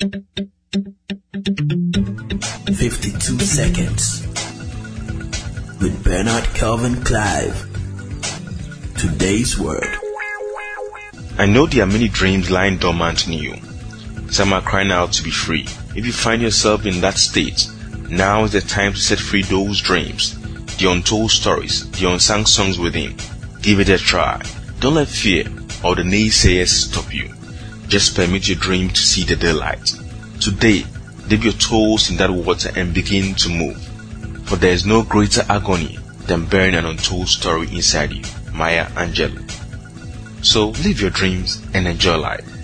52 seconds with Bernard Kelvin Clive. Today's word. I know there are many dreams lying dormant in you. Some are crying out to be free. If you find yourself in that state, now is the time to set free those dreams, the untold stories, the unsung songs within. Give it a try. Don't let fear or the naysayers stop you. Just permit your dream to see the daylight. Today, dip your toes in that water and begin to move. For there is no greater agony than bearing an untold story inside you. Maya Angelou. So live your dreams and enjoy life.